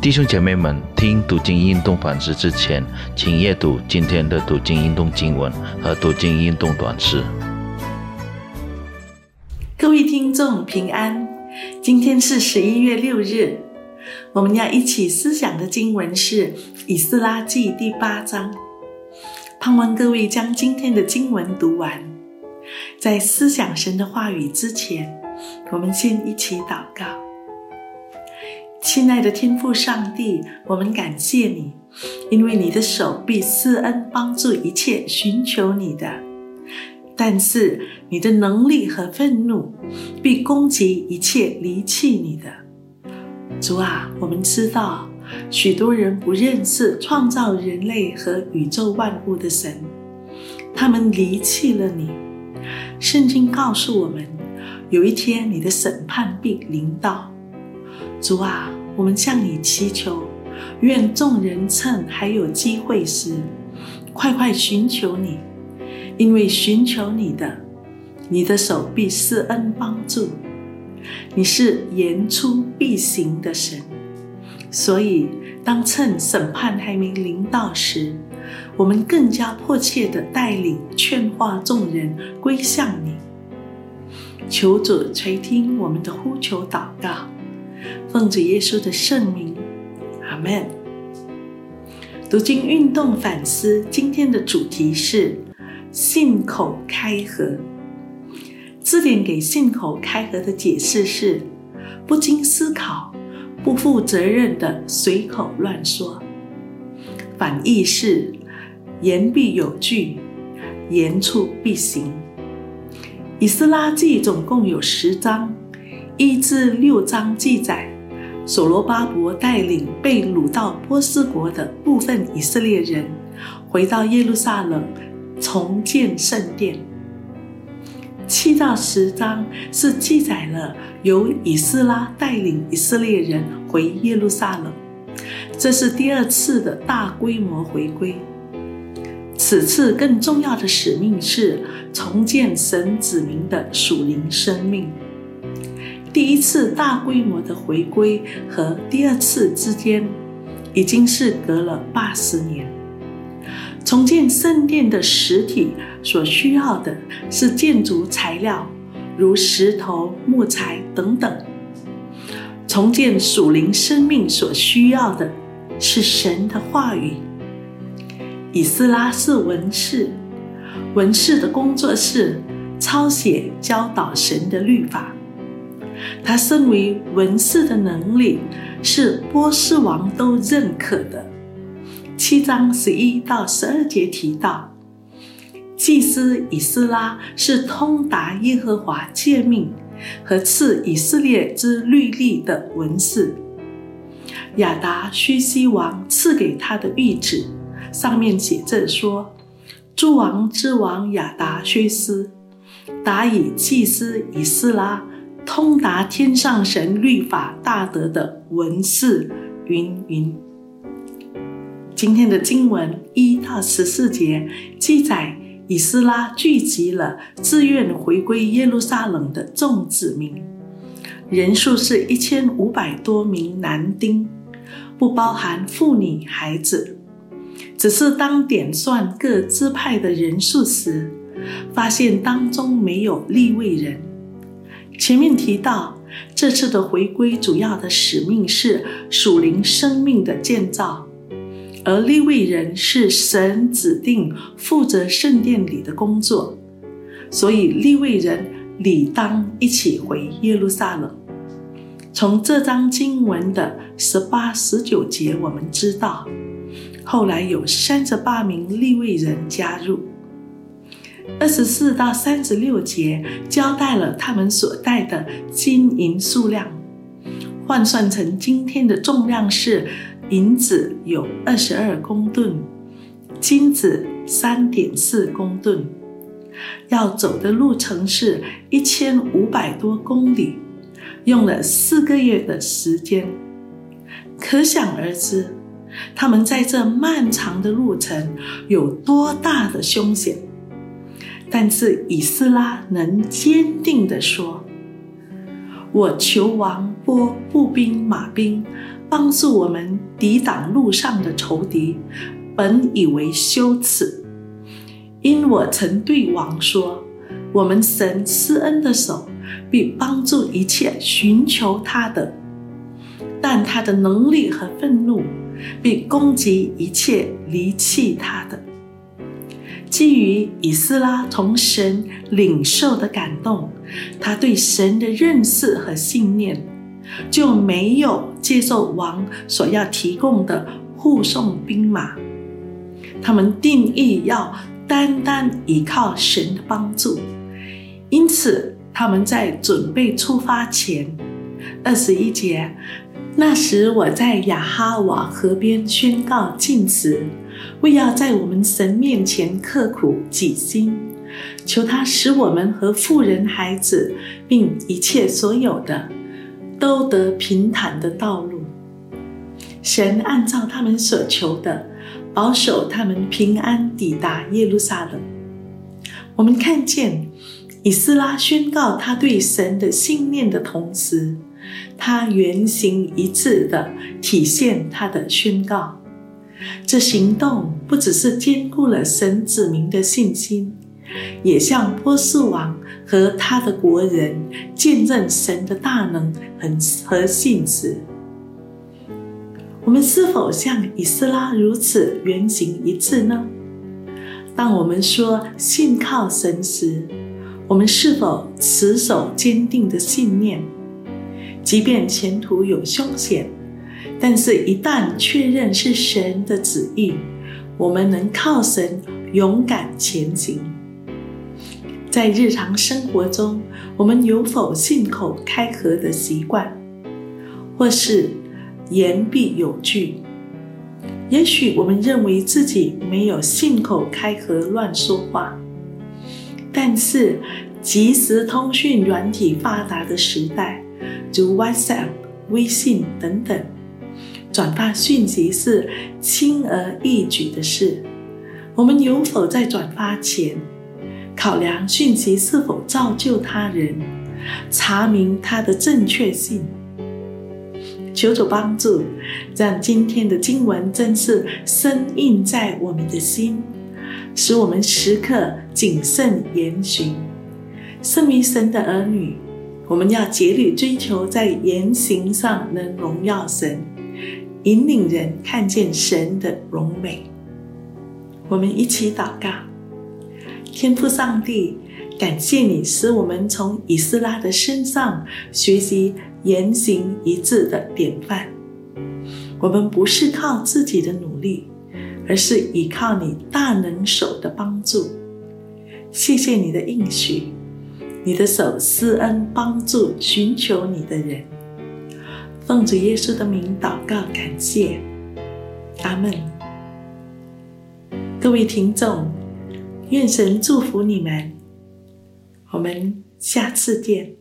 弟兄姐妹们，听读经运动反思之前，请阅读今天的读经运动经文和读经运动短诗。各位听众平安，今天是十一月六日，我们要一起思想的经文是《以斯拉记》第八章。盼望各位将今天的经文读完。在思想神的话语之前，我们先一起祷告。亲爱的天父上帝，我们感谢你，因为你的手臂施恩帮助一切寻求你的；但是你的能力和愤怒必攻击一切离弃你的。主啊，我们知道。许多人不认识创造人类和宇宙万物的神，他们离弃了你。圣经告诉我们，有一天你的审判必临到。主啊，我们向你祈求，愿众人趁还有机会时，快快寻求你，因为寻求你的，你的手必施恩帮助。你是言出必行的神。所以，当趁审判还没临到时，我们更加迫切地带领劝化众人归向你。求主垂听我们的呼求祷告，奉主耶稣的圣名，阿门。读经运动反思，今天的主题是信口开河。字典给信口开河的解释是不经思考。不负责任的随口乱说，反义是言必有据，言出必行。以斯拉记总共有十章，一至六章记载，所罗巴伯带领被掳到波斯国的部分以色列人，回到耶路撒冷重建圣殿。七到十章是记载了由以斯拉带领以色列人回耶路撒冷，这是第二次的大规模回归。此次更重要的使命是重建神子民的属灵生命。第一次大规模的回归和第二次之间，已经是隔了八十年。重建圣殿的实体所需要的是建筑材料，如石头、木材等等；重建属灵生命所需要的是神的话语。以斯拉是文士，文士的工作是抄写、教导神的律法。他身为文士的能力是波斯王都认可的。七章十一到十二节提到，祭司以斯拉是通达耶和华诫命和赐以色列之律例的文士。亚达须西王赐给他的谕旨，上面写着说：“诸王之王亚达薛斯，答以祭司以斯拉通达天上神律法大德的文士。”云云。今天的经文一到十四节记载，以斯拉聚集了自愿回归耶路撒冷的众子民，人数是一千五百多名男丁，不包含妇女孩子。只是当点算各支派的人数时，发现当中没有立位人。前面提到，这次的回归主要的使命是属灵生命的建造。而利未人是神指定负责圣殿里的工作，所以利未人理当一起回耶路撒冷。从这章经文的十八、十九节，我们知道，后来有三十八名利未人加入。二十四到三十六节交代了他们所带的金银数量，换算成今天的重量是。银子有二十二公吨，金子三点四公吨，要走的路程是一千五百多公里，用了四个月的时间，可想而知，他们在这漫长的路程有多大的凶险。但是以斯拉能坚定地说：“我求王拨步兵马兵。”帮助我们抵挡路上的仇敌，本以为羞耻。因我曾对王说：“我们神施恩的手必帮助一切寻求他的，但他的能力和愤怒必攻击一切离弃他的。”基于以斯拉从神领受的感动，他对神的认识和信念，就没有接受王所要提供的护送兵马。他们定义要单单依靠神的帮助，因此他们在准备出发前，二十一节，那时我在雅哈瓦河边宣告禁词。为要在我们神面前刻苦己心，求他使我们和富人孩子，并一切所有的，都得平坦的道路。神按照他们所求的，保守他们平安抵达耶路撒冷。我们看见以斯拉宣告他对神的信念的同时，他言行一致的体现他的宣告。这行动不只是兼顾了神子民的信心，也向波斯王和他的国人见证神的大能和和信实。我们是否像以斯拉如此言行一致呢？当我们说信靠神时，我们是否持守坚定的信念，即便前途有凶险？但是，一旦确认是神的旨意，我们能靠神勇敢前行。在日常生活中，我们有否信口开河的习惯，或是言必有据？也许我们认为自己没有信口开河乱说话，但是即时通讯软体发达的时代，如 WhatsApp、微信等等。转发讯息是轻而易举的事。我们有否在转发前考量讯息是否造就他人，查明它的正确性？求主帮助，让今天的经文真是深印在我们的心，使我们时刻谨慎言行。圣于神的儿女，我们要竭力追求在言行上能荣耀神。引领人看见神的荣美。我们一起祷告：天父上帝，感谢你使我们从以斯拉的身上学习言行一致的典范。我们不是靠自己的努力，而是依靠你大能手的帮助。谢谢你的应许，你的手施恩帮助寻求你的人。奉主耶稣的名祷告，感谢，阿门。各位听众，愿神祝福你们，我们下次见。